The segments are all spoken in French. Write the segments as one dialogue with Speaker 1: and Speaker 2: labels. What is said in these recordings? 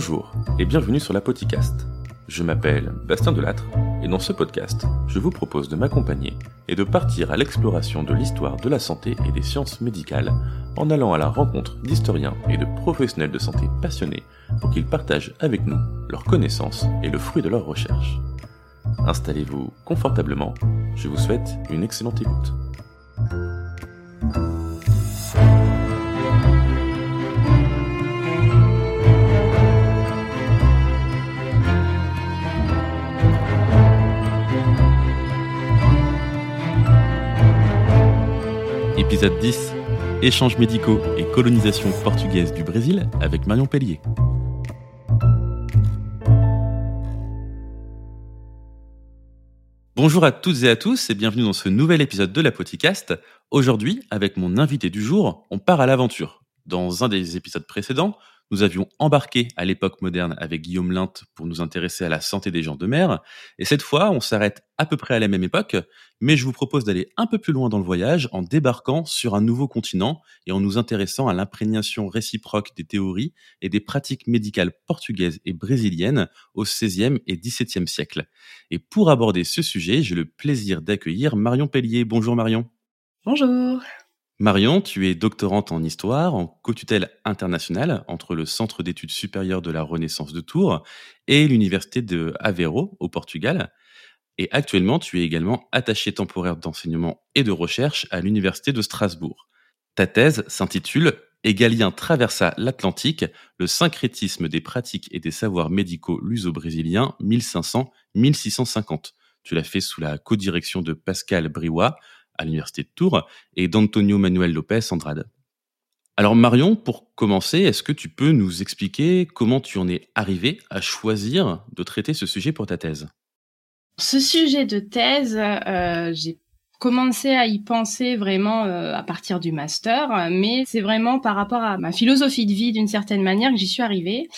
Speaker 1: Bonjour et bienvenue sur la Podcast. Je m'appelle Bastien Delattre et dans ce podcast, je vous propose de m'accompagner et de partir à l'exploration de l'histoire de la santé et des sciences médicales en allant à la rencontre d'historiens et de professionnels de santé passionnés pour qu'ils partagent avec nous leurs connaissances et le fruit de leurs recherches. Installez-vous confortablement, je vous souhaite une excellente écoute. Épisode 10 Échanges médicaux et colonisation portugaise du Brésil avec Marion Pellier. Bonjour à toutes et à tous et bienvenue dans ce nouvel épisode de la Podcast. Aujourd'hui, avec mon invité du jour, on part à l'aventure. Dans un des épisodes précédents, nous avions embarqué à l'époque moderne avec Guillaume Lint pour nous intéresser à la santé des gens de mer. Et cette fois, on s'arrête à peu près à la même époque, mais je vous propose d'aller un peu plus loin dans le voyage en débarquant sur un nouveau continent et en nous intéressant à l'imprégnation réciproque des théories et des pratiques médicales portugaises et brésiliennes au XVIe et XVIIe siècle. Et pour aborder ce sujet, j'ai le plaisir d'accueillir Marion Pellier. Bonjour Marion.
Speaker 2: Bonjour.
Speaker 1: Marion, tu es doctorante en histoire, en co-tutelle internationale entre le Centre d'études supérieures de la Renaissance de Tours et l'Université de Aveiro au Portugal. Et actuellement, tu es également attachée temporaire d'enseignement et de recherche à l'Université de Strasbourg. Ta thèse s'intitule Égalien traversa l'Atlantique, le syncrétisme des pratiques et des savoirs médicaux luso-brésiliens 1500-1650. Tu l'as fait sous la codirection de Pascal Briouat, à l'Université de Tours, et d'Antonio Manuel Lopez Andrade. Alors Marion, pour commencer, est-ce que tu peux nous expliquer comment tu en es arrivé à choisir de traiter ce sujet pour ta thèse?
Speaker 2: Ce sujet de thèse, euh, j'ai commencé à y penser vraiment euh, à partir du master, mais c'est vraiment par rapport à ma philosophie de vie d'une certaine manière que j'y suis arrivée.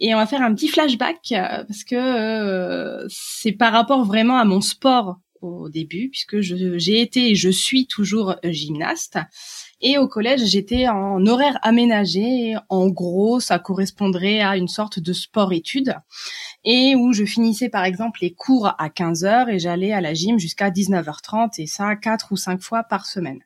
Speaker 2: Et on va faire un petit flashback euh, parce que c'est par rapport vraiment à mon sport au début, puisque j'ai été et je suis toujours euh, gymnaste. Et au collège, j'étais en horaire aménagé. En gros, ça correspondrait à une sorte de sport-études. Et où je finissais par exemple les cours à 15 heures et j'allais à la gym jusqu'à 19h30 et ça quatre ou cinq fois par semaine.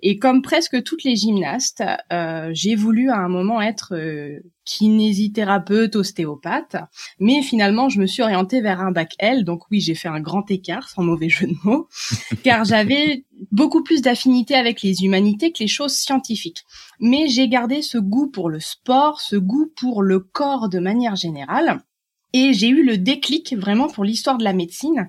Speaker 2: Et comme presque toutes les gymnastes, euh, j'ai voulu à un moment être euh, kinésithérapeute, ostéopathe, mais finalement je me suis orientée vers un bac L, donc oui j'ai fait un grand écart, sans mauvais jeu de mots, car j'avais beaucoup plus d'affinité avec les humanités que les choses scientifiques. Mais j'ai gardé ce goût pour le sport, ce goût pour le corps de manière générale. Et j'ai eu le déclic vraiment pour l'histoire de la médecine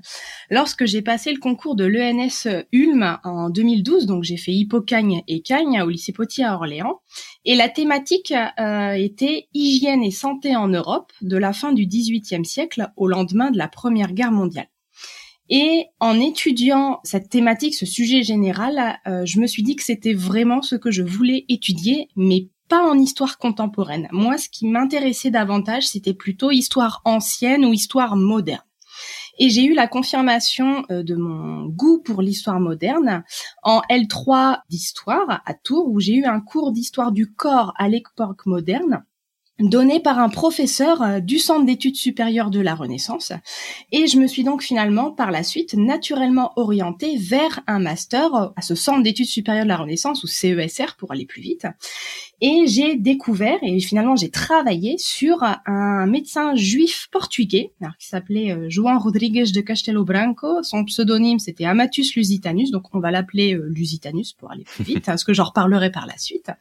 Speaker 2: lorsque j'ai passé le concours de l'ENS Ulm en 2012. Donc j'ai fait Hippocagne et Cagne au lycée Potier à Orléans. Et la thématique euh, était hygiène et santé en Europe de la fin du XVIIIe siècle au lendemain de la Première Guerre mondiale. Et en étudiant cette thématique, ce sujet général, euh, je me suis dit que c'était vraiment ce que je voulais étudier, mais pas en histoire contemporaine. Moi, ce qui m'intéressait davantage, c'était plutôt histoire ancienne ou histoire moderne. Et j'ai eu la confirmation euh, de mon goût pour l'histoire moderne en L3 d'histoire à Tours, où j'ai eu un cours d'histoire du corps à l'époque moderne donné par un professeur euh, du Centre d'études supérieures de la Renaissance. Et je me suis donc finalement, par la suite, naturellement orientée vers un master euh, à ce Centre d'études supérieures de la Renaissance, ou CESR pour aller plus vite. Et j'ai découvert, et finalement j'ai travaillé sur un médecin juif portugais, qui s'appelait euh, João Rodrigues de Castelo Branco. Son pseudonyme c'était Amatus Lusitanus, donc on va l'appeler Lusitanus pour aller plus vite, parce que j'en reparlerai par la suite.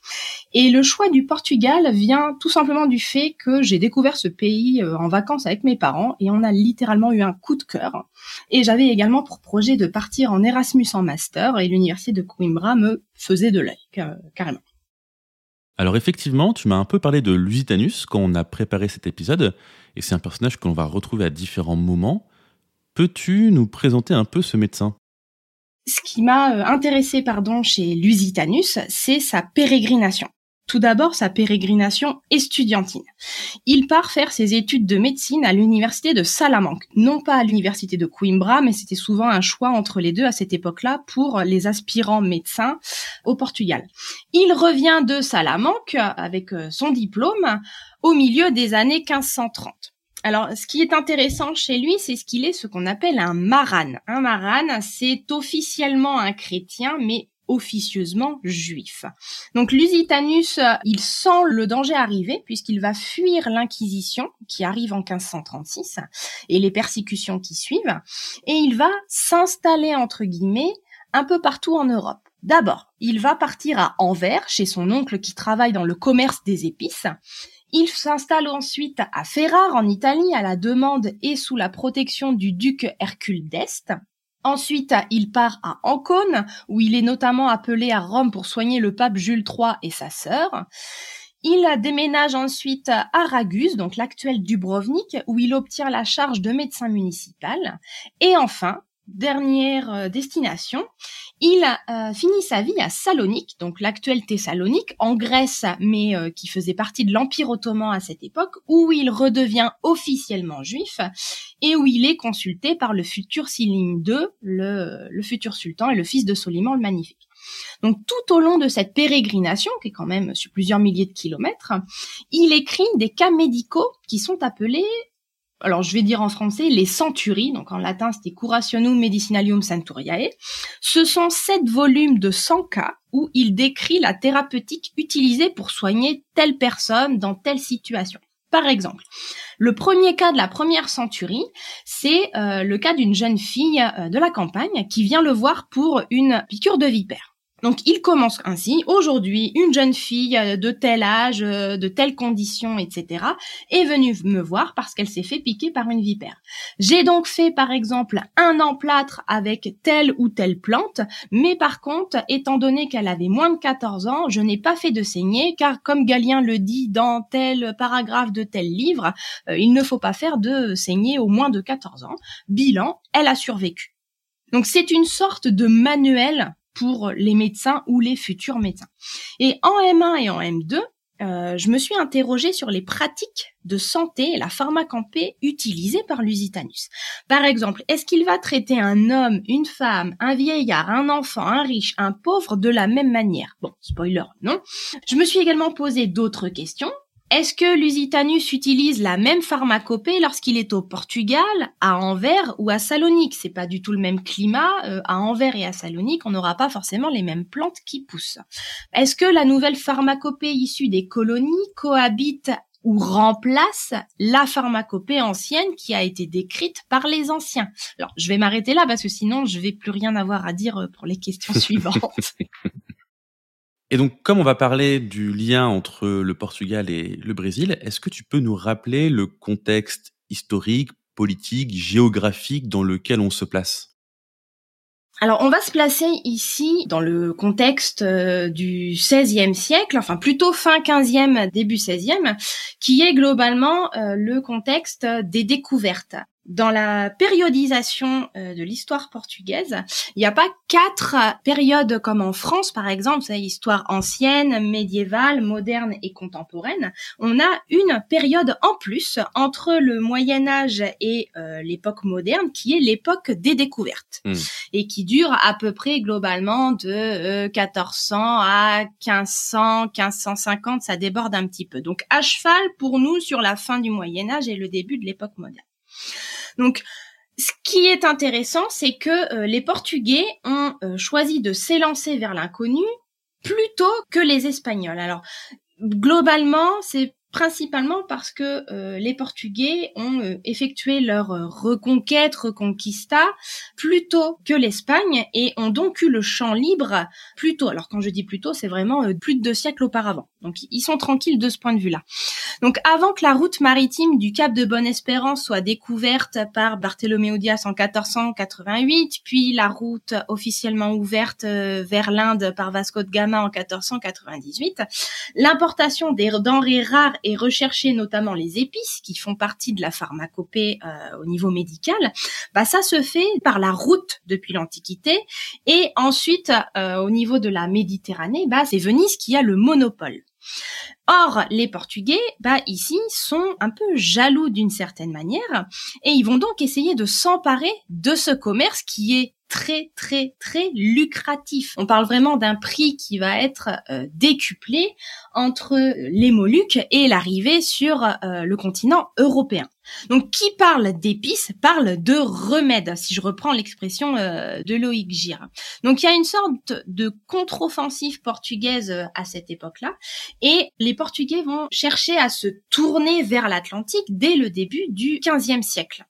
Speaker 2: Et le choix du Portugal vient tout simplement du fait que j'ai découvert ce pays euh, en vacances avec mes parents et on a littéralement eu un coup de cœur. Et j'avais également pour projet de partir en Erasmus en master et l'université de Coimbra me faisait de l'œil, carrément.
Speaker 1: Alors effectivement, tu m'as un peu parlé de Lusitanus quand on a préparé cet épisode, et c'est un personnage que l'on va retrouver à différents moments. Peux-tu nous présenter un peu ce médecin?
Speaker 2: Ce qui m'a euh, intéressé pardon, chez Lusitanus, c'est sa pérégrination. Tout d'abord, sa pérégrination estudiantine. Il part faire ses études de médecine à l'université de Salamanque, non pas à l'université de Coimbra, mais c'était souvent un choix entre les deux à cette époque-là pour les aspirants médecins au Portugal. Il revient de Salamanque avec euh, son diplôme au milieu des années 1530. Alors, ce qui est intéressant chez lui, c'est ce qu'il est ce qu'on appelle un marane. Un marane, c'est officiellement un chrétien, mais officieusement juif. Donc Lusitanus, il sent le danger arriver puisqu'il va fuir l'Inquisition qui arrive en 1536 et les persécutions qui suivent et il va s'installer entre guillemets un peu partout en Europe. D'abord, il va partir à Anvers chez son oncle qui travaille dans le commerce des épices. Il s'installe ensuite à Ferrare en Italie à la demande et sous la protection du duc Hercule d'Est. Ensuite, il part à Ancône, où il est notamment appelé à Rome pour soigner le pape Jules III et sa sœur. Il déménage ensuite à Raguse, donc l'actuel Dubrovnik, où il obtient la charge de médecin municipal. Et enfin, dernière euh, destination, il euh, finit sa vie à Salonique, donc l'actuelle Thessalonique, en Grèce, mais euh, qui faisait partie de l'Empire ottoman à cette époque, où il redevient officiellement juif et où il est consulté par le futur Silim II, le futur sultan et le fils de Soliman le Magnifique. Donc tout au long de cette pérégrination, qui est quand même sur plusieurs milliers de kilomètres, il écrit des cas médicaux qui sont appelés alors je vais dire en français, les centuries, donc en latin c'était Curationum Medicinalium Centuriae. Ce sont sept volumes de 100 cas où il décrit la thérapeutique utilisée pour soigner telle personne dans telle situation. Par exemple, le premier cas de la première centurie, c'est euh, le cas d'une jeune fille euh, de la campagne qui vient le voir pour une piqûre de vipère. Donc il commence ainsi. Aujourd'hui, une jeune fille euh, de tel âge, euh, de telles conditions, etc., est venue me voir parce qu'elle s'est fait piquer par une vipère. J'ai donc fait, par exemple, un emplâtre avec telle ou telle plante, mais par contre, étant donné qu'elle avait moins de 14 ans, je n'ai pas fait de saignée, car comme Galien le dit dans tel paragraphe de tel livre, euh, il ne faut pas faire de saignée au moins de 14 ans. Bilan, elle a survécu. Donc c'est une sorte de manuel pour les médecins ou les futurs médecins. Et en M1 et en M2, euh, je me suis interrogée sur les pratiques de santé et la pharmacampée utilisées par Lusitanus. Par exemple, est-ce qu'il va traiter un homme, une femme, un vieillard, un enfant, un riche, un pauvre de la même manière? Bon, spoiler, non. Je me suis également posé d'autres questions. Est-ce que Lusitanus utilise la même pharmacopée lorsqu'il est au Portugal, à Anvers ou à Salonique? C'est pas du tout le même climat. Euh, à Anvers et à Salonique, on n'aura pas forcément les mêmes plantes qui poussent. Est-ce que la nouvelle pharmacopée issue des colonies cohabite ou remplace la pharmacopée ancienne qui a été décrite par les anciens? Alors, je vais m'arrêter là parce que sinon, je vais plus rien avoir à dire pour les questions suivantes.
Speaker 1: Et donc, comme on va parler du lien entre le Portugal et le Brésil, est-ce que tu peux nous rappeler le contexte historique, politique, géographique dans lequel on se place?
Speaker 2: Alors, on va se placer ici dans le contexte euh, du XVIe siècle, enfin plutôt fin XVe, début XVIe, qui est globalement euh, le contexte des découvertes dans la périodisation euh, de l'histoire portugaise, il n'y a pas quatre périodes comme en France, par exemple, c'est histoire ancienne, médiévale, moderne et contemporaine. On a une période en plus entre le Moyen Âge et euh, l'époque moderne, qui est l'époque des découvertes, hmm. et qui dure à peu près globalement de 1400 euh, à 1500, 1550, ça déborde un petit peu. Donc à cheval pour nous sur la fin du Moyen Âge et le début de l'époque moderne. Donc, ce qui est intéressant, c'est que euh, les Portugais ont euh, choisi de s'élancer vers l'inconnu plutôt que les Espagnols. Alors, globalement, c'est principalement parce que euh, les Portugais ont euh, effectué leur euh, reconquête, reconquista, plus tôt que l'Espagne et ont donc eu le champ libre plus tôt. Alors quand je dis plus tôt, c'est vraiment plus de deux siècles auparavant. Donc ils sont tranquilles de ce point de vue-là. Donc avant que la route maritime du Cap de Bonne-Espérance soit découverte par Bartholoméo Dias en 1488, puis la route officiellement ouverte vers l'Inde par Vasco de Gama en 1498, l'importation des denrées rares et rechercher notamment les épices qui font partie de la pharmacopée euh, au niveau médical, bah ça se fait par la route depuis l'Antiquité et ensuite euh, au niveau de la Méditerranée, bah c'est Venise qui a le monopole. Or, les Portugais, bah, ici, sont un peu jaloux d'une certaine manière, et ils vont donc essayer de s'emparer de ce commerce qui est très très très lucratif. On parle vraiment d'un prix qui va être euh, décuplé entre les Moluques et l'arrivée sur euh, le continent européen. Donc qui parle d'épices parle de remède, si je reprends l'expression euh, de Loïc Gir. Donc il y a une sorte de contre-offensive portugaise à cette époque-là, et les Portugais vont chercher à se tourner vers l'Atlantique dès le début du XVe siècle.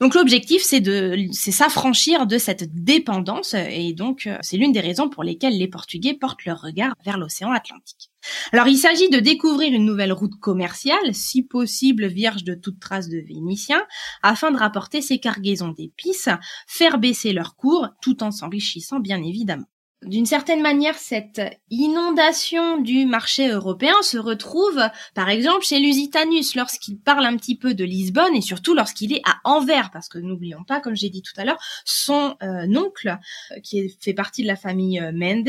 Speaker 2: Donc l'objectif, c'est de, s'affranchir de cette dépendance, et donc euh, c'est l'une des raisons pour lesquelles les Portugais portent leur regard vers l'océan Atlantique. Alors il s'agit de découvrir une nouvelle route commerciale, si possible vierge de toute trace de Vénitiens, afin de rapporter ces cargaisons d'épices, faire baisser leur cours, tout en s'enrichissant bien évidemment d'une certaine manière, cette inondation du marché européen se retrouve, par exemple, chez Lusitanus lorsqu'il parle un petit peu de Lisbonne et surtout lorsqu'il est à Anvers, parce que n'oublions pas, comme j'ai dit tout à l'heure, son euh, oncle, euh, qui fait partie de la famille euh, Mendes,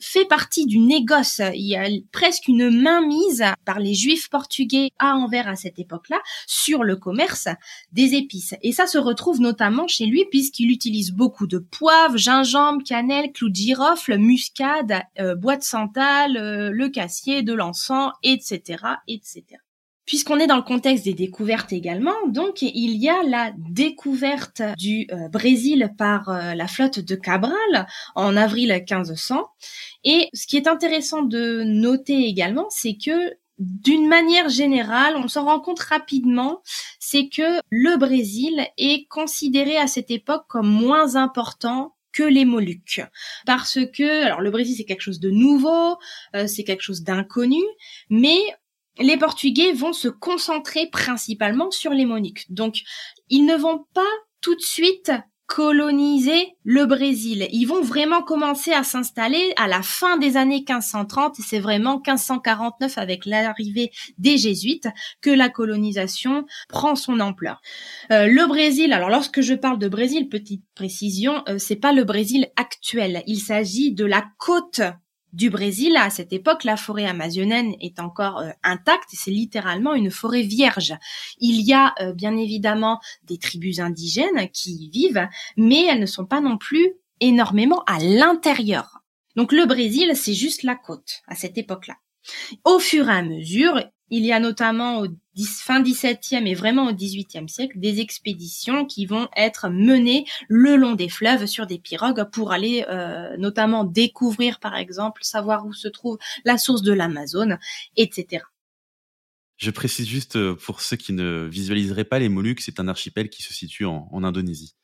Speaker 2: fait partie du négoce. Il y a presque une mainmise par les juifs portugais à Anvers à cette époque-là sur le commerce des épices. Et ça se retrouve notamment chez lui puisqu'il utilise beaucoup de poivre, gingembre, cannelle, clou de girofle, muscade, euh, bois de santal, euh, le cassier, de l'encens, etc., etc. Puisqu'on est dans le contexte des découvertes également, donc il y a la découverte du euh, Brésil par euh, la flotte de Cabral en avril 1500. Et ce qui est intéressant de noter également, c'est que d'une manière générale, on s'en rend compte rapidement, c'est que le Brésil est considéré à cette époque comme moins important que les Moluques. Parce que, alors le Brésil c'est quelque chose de nouveau, euh, c'est quelque chose d'inconnu, mais les Portugais vont se concentrer principalement sur les Moniques. Donc, ils ne vont pas tout de suite coloniser le Brésil. Ils vont vraiment commencer à s'installer à la fin des années 1530 et c'est vraiment 1549 avec l'arrivée des jésuites que la colonisation prend son ampleur. Euh, le Brésil, alors lorsque je parle de Brésil, petite précision, euh, c'est pas le Brésil actuel. Il s'agit de la côte du Brésil. À cette époque, la forêt amazonienne est encore euh, intacte. C'est littéralement une forêt vierge. Il y a euh, bien évidemment des tribus indigènes qui y vivent, mais elles ne sont pas non plus énormément à l'intérieur. Donc le Brésil, c'est juste la côte à cette époque-là. Au fur et à mesure, il y a notamment au fin 17e et vraiment au 18e siècle des expéditions qui vont être menées le long des fleuves sur des pirogues pour aller euh, notamment découvrir par exemple, savoir où se trouve la source de l'Amazone, etc.
Speaker 1: Je précise juste euh, pour ceux qui ne visualiseraient pas les Moluques, c'est un archipel qui se situe en Indonésie.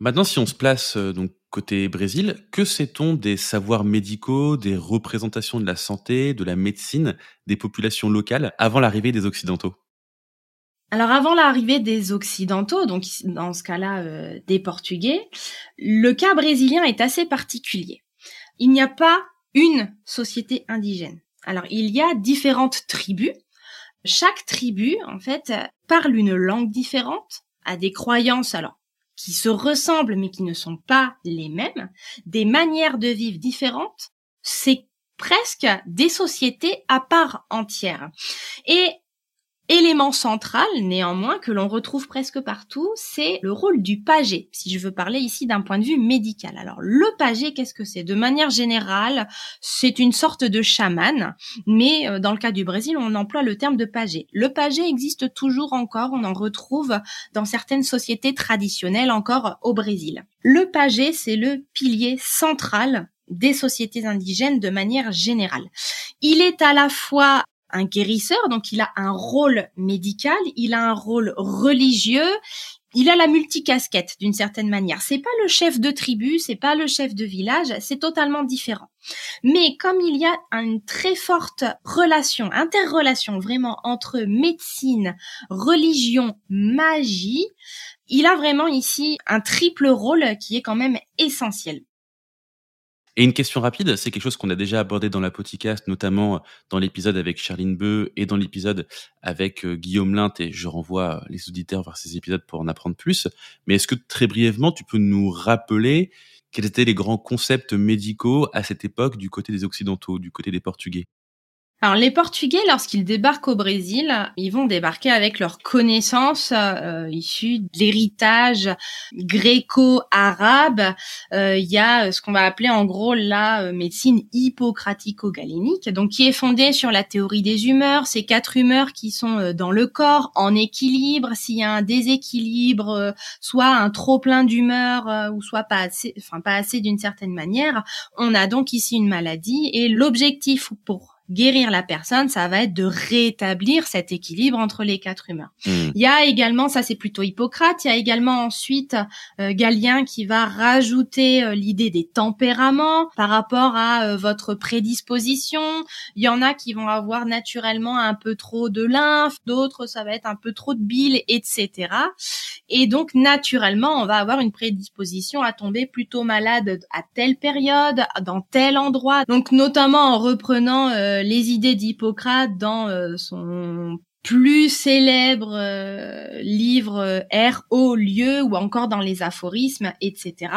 Speaker 1: Maintenant, si on se place euh, donc côté Brésil, que sait-on des savoirs médicaux, des représentations de la santé, de la médecine des populations locales avant l'arrivée des Occidentaux?
Speaker 2: Alors avant l'arrivée des Occidentaux, donc dans ce cas-là euh, des Portugais, le cas brésilien est assez particulier. Il n'y a pas une société indigène. Alors il y a différentes tribus. Chaque tribu, en fait, parle une langue différente, a des croyances alors qui se ressemblent mais qui ne sont pas les mêmes, des manières de vivre différentes, c'est presque des sociétés à part entière. Et Élément central, néanmoins, que l'on retrouve presque partout, c'est le rôle du pager, si je veux parler ici d'un point de vue médical. Alors, le pager, qu'est-ce que c'est? De manière générale, c'est une sorte de chaman, mais euh, dans le cas du Brésil, on emploie le terme de pager. Le pager existe toujours encore, on en retrouve dans certaines sociétés traditionnelles encore au Brésil. Le pager, c'est le pilier central des sociétés indigènes de manière générale. Il est à la fois un guérisseur, donc il a un rôle médical, il a un rôle religieux, il a la multicasquette d'une certaine manière. C'est pas le chef de tribu, c'est pas le chef de village, c'est totalement différent. Mais comme il y a une très forte relation, interrelation vraiment entre médecine, religion, magie, il a vraiment ici un triple rôle qui est quand même essentiel.
Speaker 1: Et une question rapide, c'est quelque chose qu'on a déjà abordé dans la podcast, notamment dans l'épisode avec Charline Beu et dans l'épisode avec euh, Guillaume Lint, et je renvoie les auditeurs vers ces épisodes pour en apprendre plus. Mais est-ce que très brièvement, tu peux nous rappeler quels étaient les grands concepts médicaux à cette époque du côté des Occidentaux, du côté des Portugais?
Speaker 2: Alors les Portugais, lorsqu'ils débarquent au Brésil, ils vont débarquer avec leurs connaissances euh, issues de l'héritage gréco-arabe. Euh, il y a ce qu'on va appeler en gros la euh, médecine hippocratico-galénique, donc qui est fondée sur la théorie des humeurs, ces quatre humeurs qui sont euh, dans le corps, en équilibre. S'il y a un déséquilibre, soit un trop plein d'humeur ou soit pas assez, enfin pas assez d'une certaine manière, on a donc ici une maladie et l'objectif pour guérir la personne, ça va être de rétablir cet équilibre entre les quatre humains. Hmm. Il y a également, ça c'est plutôt Hippocrate, il y a également ensuite euh, Galien qui va rajouter euh, l'idée des tempéraments par rapport à euh, votre prédisposition. Il y en a qui vont avoir naturellement un peu trop de lymphe, d'autres ça va être un peu trop de bile, etc. Et donc naturellement, on va avoir une prédisposition à tomber plutôt malade à telle période, dans tel endroit. Donc notamment en reprenant euh, les idées d'Hippocrate dans euh, son plus célèbre euh, livre R au lieu ou encore dans les aphorismes, etc.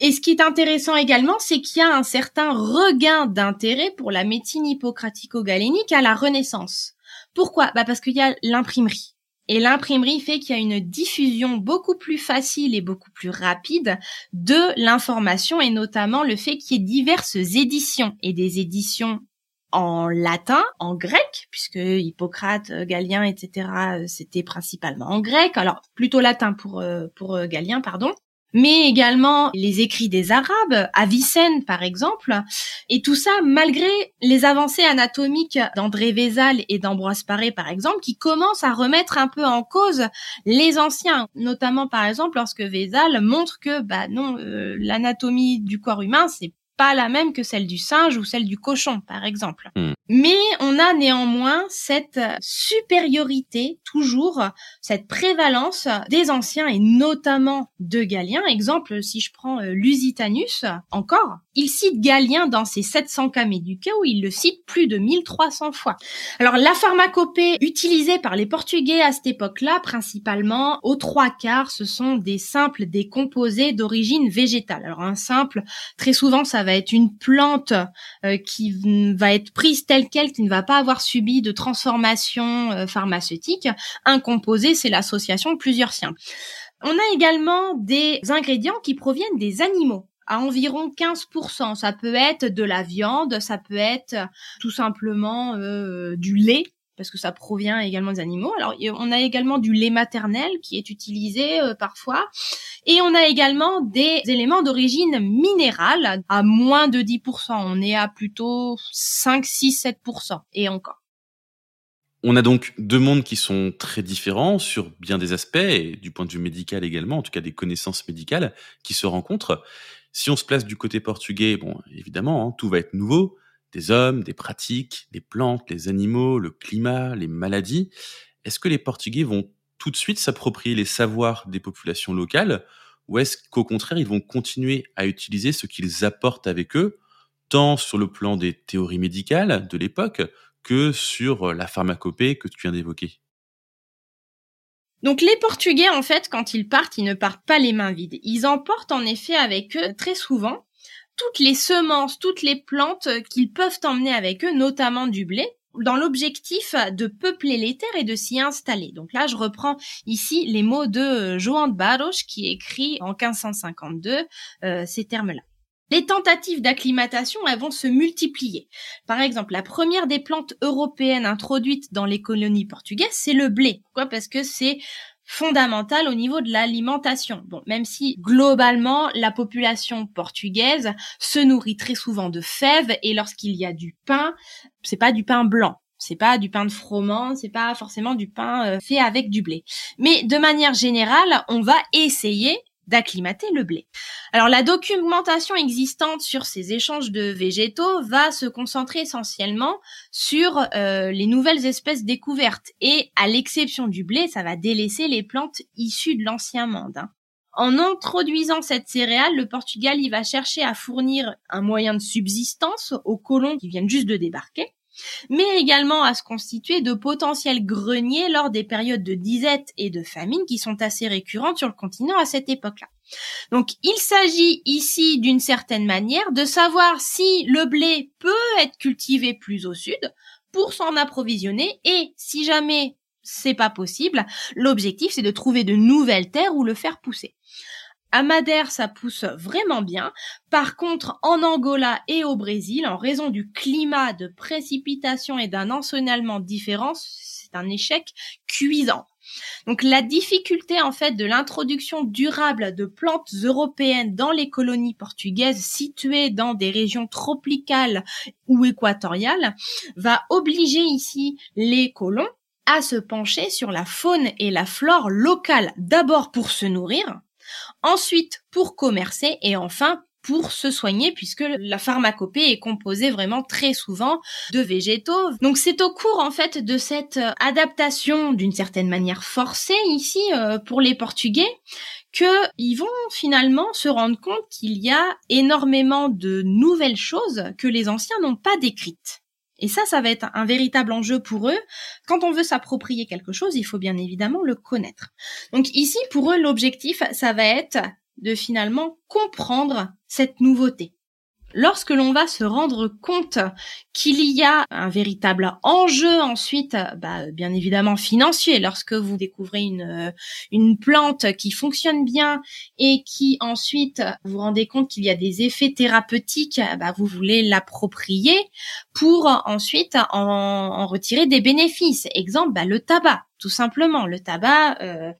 Speaker 2: Et ce qui est intéressant également, c'est qu'il y a un certain regain d'intérêt pour la médecine hippocratico-galénique à la Renaissance. Pourquoi? Bah Parce qu'il y a l'imprimerie. Et l'imprimerie fait qu'il y a une diffusion beaucoup plus facile et beaucoup plus rapide de l'information et notamment le fait qu'il y ait diverses éditions et des éditions en latin, en grec, puisque Hippocrate, euh, Galien, etc., euh, c'était principalement en grec. Alors plutôt latin pour euh, pour Galien, pardon. Mais également les écrits des Arabes, Avicenne par exemple, et tout ça malgré les avancées anatomiques d'André Vézal et d'Ambroise Paré par exemple, qui commencent à remettre un peu en cause les anciens, notamment par exemple lorsque Vézal montre que bah non, l'anatomie du corps humain c'est pas la même que celle du singe ou celle du cochon, par exemple. Hmm. Mais on a néanmoins cette supériorité, toujours, cette prévalence des anciens et notamment de Galien. Exemple, si je prends euh, Lusitanus, encore, il cite Galien dans ses 700 cas médicaux où il le cite plus de 1300 fois. Alors, la pharmacopée utilisée par les Portugais à cette époque-là, principalement, aux trois quarts, ce sont des simples, des composés d'origine végétale. Alors, un simple, très souvent, ça va être une plante euh, qui va être prise telle quelle, qui ne va pas avoir subi de transformation euh, pharmaceutique. Un composé, c'est l'association de plusieurs siens. On a également des ingrédients qui proviennent des animaux à environ 15%. Ça peut être de la viande, ça peut être tout simplement euh, du lait, parce que ça provient également des animaux. Alors on a également du lait maternel qui est utilisé euh, parfois et on a également des éléments d'origine minérale à moins de 10%, on est à plutôt 5 6 7% et encore.
Speaker 1: On a donc deux mondes qui sont très différents sur bien des aspects et du point de vue médical également, en tout cas des connaissances médicales qui se rencontrent. Si on se place du côté portugais, bon, évidemment, hein, tout va être nouveau des hommes, des pratiques, les plantes, les animaux, le climat, les maladies. Est-ce que les Portugais vont tout de suite s'approprier les savoirs des populations locales ou est-ce qu'au contraire, ils vont continuer à utiliser ce qu'ils apportent avec eux, tant sur le plan des théories médicales de l'époque que sur la pharmacopée que tu viens d'évoquer?
Speaker 2: Donc les Portugais, en fait, quand ils partent, ils ne partent pas les mains vides. Ils emportent en effet avec eux très souvent toutes les semences, toutes les plantes qu'ils peuvent emmener avec eux, notamment du blé, dans l'objectif de peupler les terres et de s'y installer. Donc là, je reprends ici les mots de Joan de Barros qui écrit en 1552 euh, ces termes-là. Les tentatives d'acclimatation, elles vont se multiplier. Par exemple, la première des plantes européennes introduites dans les colonies portugaises, c'est le blé. Pourquoi? Parce que c'est fondamentale au niveau de l'alimentation. Bon, même si globalement la population portugaise se nourrit très souvent de fèves et lorsqu'il y a du pain, c'est pas du pain blanc. C'est pas du pain de froment, c'est pas forcément du pain euh, fait avec du blé. Mais de manière générale, on va essayer d'acclimater le blé. Alors la documentation existante sur ces échanges de végétaux va se concentrer essentiellement sur euh, les nouvelles espèces découvertes et à l'exception du blé, ça va délaisser les plantes issues de l'ancien monde. Hein. En introduisant cette céréale, le Portugal y va chercher à fournir un moyen de subsistance aux colons qui viennent juste de débarquer mais également à se constituer de potentiels greniers lors des périodes de disette et de famine qui sont assez récurrentes sur le continent à cette époque-là. Donc il s'agit ici d'une certaine manière de savoir si le blé peut être cultivé plus au sud pour s'en approvisionner et si jamais c'est pas possible, l'objectif c'est de trouver de nouvelles terres où le faire pousser. À Madère, ça pousse vraiment bien. Par contre, en Angola et au Brésil, en raison du climat, de précipitation et d'un ensoleillement différent, c'est un échec cuisant. Donc la difficulté en fait de l'introduction durable de plantes européennes dans les colonies portugaises situées dans des régions tropicales ou équatoriales va obliger ici les colons à se pencher sur la faune et la flore locale, d'abord pour se nourrir, ensuite pour commercer et enfin pour se soigner puisque la pharmacopée est composée vraiment très souvent de végétaux. Donc c'est au cours en fait de cette euh, adaptation d'une certaine manière forcée ici euh, pour les Portugais que ils vont finalement se rendre compte qu'il y a énormément de nouvelles choses que les anciens n'ont pas décrites. Et ça, ça va être un véritable enjeu pour eux. Quand on veut s'approprier quelque chose, il faut bien évidemment le connaître. Donc ici, pour eux, l'objectif, ça va être de finalement comprendre cette nouveauté lorsque l'on va se rendre compte qu'il y a un véritable enjeu ensuite, bah, bien évidemment financier, lorsque vous découvrez une, une plante qui fonctionne bien et qui ensuite vous rendez compte qu'il y a des effets thérapeutiques, bah, vous voulez l'approprier pour ensuite en, en, retirer des bénéfices. Exemple, bah, le tabac tout simplement. Le tabac, euh,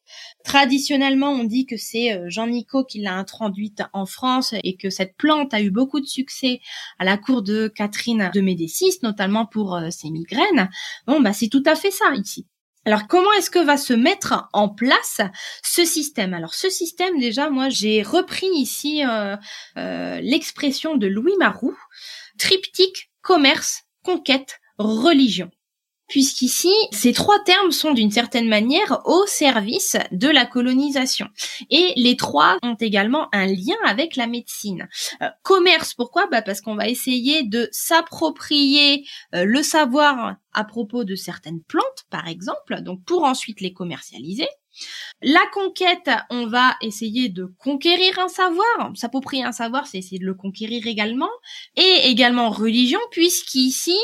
Speaker 2: traditionnellement, on dit que c'est euh, Jean Nico qui l'a introduite en France et que cette plante a eu beaucoup de succès à la cour de Catherine de Médicis, notamment pour euh, ses migraines. Bon, bah c'est tout à fait ça ici. Alors comment est-ce que va se mettre en place ce système? Alors ce système déjà, moi j'ai repris ici l'expression de Louis Marou, triptyque, commerce, conquête, religion puisqu'ici, ces trois termes sont d'une certaine manière au service de la colonisation. Et les trois ont également un lien avec la médecine. Euh, commerce, pourquoi? Bah Parce qu'on va essayer de s'approprier euh, le savoir à propos de certaines plantes, par exemple, donc pour ensuite les commercialiser. La conquête, on va essayer de conquérir un savoir. S'approprier un savoir, c'est essayer de le conquérir également. Et également religion, puisqu'ici,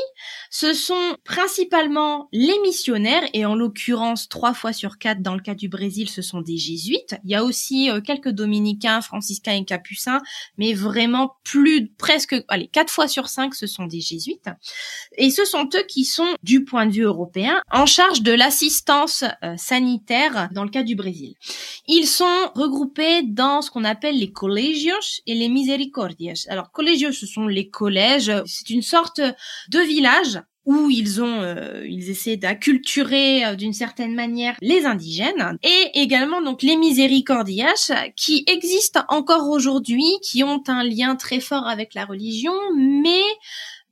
Speaker 2: ce sont principalement les missionnaires, et en l'occurrence, trois fois sur quatre, dans le cas du Brésil, ce sont des jésuites. Il y a aussi euh, quelques dominicains, franciscains et capucins, mais vraiment plus, presque, allez, quatre fois sur cinq, ce sont des jésuites. Et ce sont eux qui sont, du point de vue européen, en charge de l'assistance euh, sanitaire le cas du Brésil. Ils sont regroupés dans ce qu'on appelle les colegios et les misericordias. Alors, colegios, ce sont les collèges. C'est une sorte de village où ils ont, euh, ils essaient d'acculturer euh, d'une certaine manière les indigènes, et également donc les miséricordias qui existent encore aujourd'hui, qui ont un lien très fort avec la religion, mais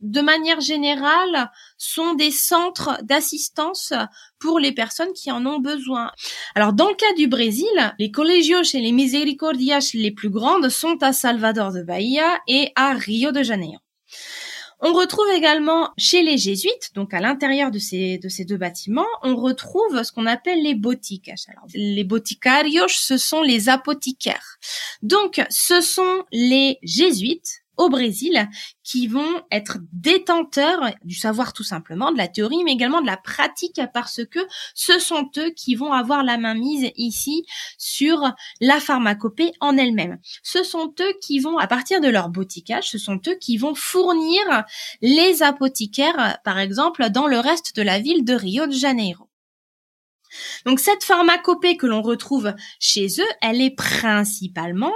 Speaker 2: de manière générale, sont des centres d'assistance pour les personnes qui en ont besoin. Alors, dans le cas du Brésil, les colegios et les misericordias les plus grandes sont à Salvador de Bahia et à Rio de Janeiro. On retrouve également chez les jésuites, donc à l'intérieur de ces, de ces deux bâtiments, on retrouve ce qu'on appelle les boutiques. les boticarios, ce sont les apothicaires. Donc, ce sont les jésuites au Brésil qui vont être détenteurs du savoir tout simplement, de la théorie, mais également de la pratique parce que ce sont eux qui vont avoir la main mise ici sur la pharmacopée en elle-même. Ce sont eux qui vont, à partir de leur boticage, ce sont eux qui vont fournir les apothicaires, par exemple, dans le reste de la ville de Rio de Janeiro. Donc cette pharmacopée que l'on retrouve chez eux, elle est principalement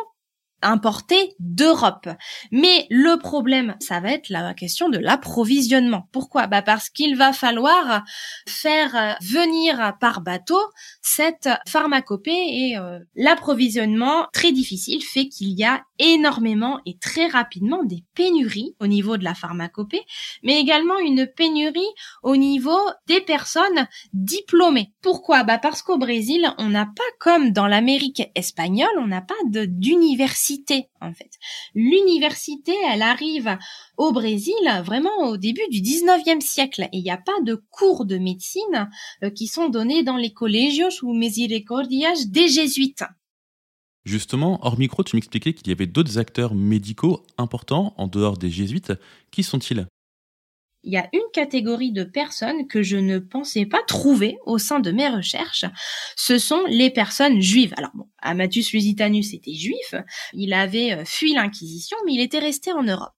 Speaker 2: importés d'Europe. Mais le problème, ça va être la question de l'approvisionnement. Pourquoi? Bah parce qu'il va falloir faire venir par bateau cette pharmacopée et euh, l'approvisionnement très difficile fait qu'il y a énormément et très rapidement des pénuries au niveau de la pharmacopée, mais également une pénurie au niveau des personnes diplômées. Pourquoi? Bah parce qu'au Brésil, on n'a pas comme dans l'Amérique espagnole, on n'a pas d'université en fait. L'université, elle arrive au Brésil vraiment au début du 19e siècle et il n'y a pas de cours de médecine euh, qui sont donnés dans les collegios ou misericordias des jésuites.
Speaker 1: Justement, hors micro, tu m'expliquais qu'il y avait d'autres acteurs médicaux importants en dehors des jésuites. Qui sont-ils?
Speaker 2: Il y a une catégorie de personnes que je ne pensais pas trouver au sein de mes recherches. Ce sont les personnes juives. Alors bon, Amatus Lusitanus était juif, il avait euh, fui l'Inquisition, mais il était resté en Europe.